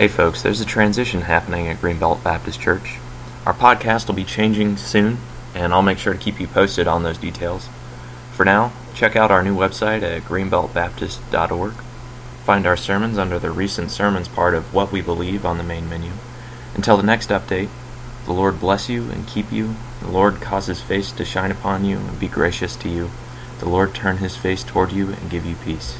Hey folks, there's a transition happening at Greenbelt Baptist Church. Our podcast will be changing soon, and I'll make sure to keep you posted on those details. For now, check out our new website at greenbeltbaptist.org. Find our sermons under the recent sermons part of What We Believe on the main menu. Until the next update, the Lord bless you and keep you. The Lord cause his face to shine upon you and be gracious to you. The Lord turn his face toward you and give you peace.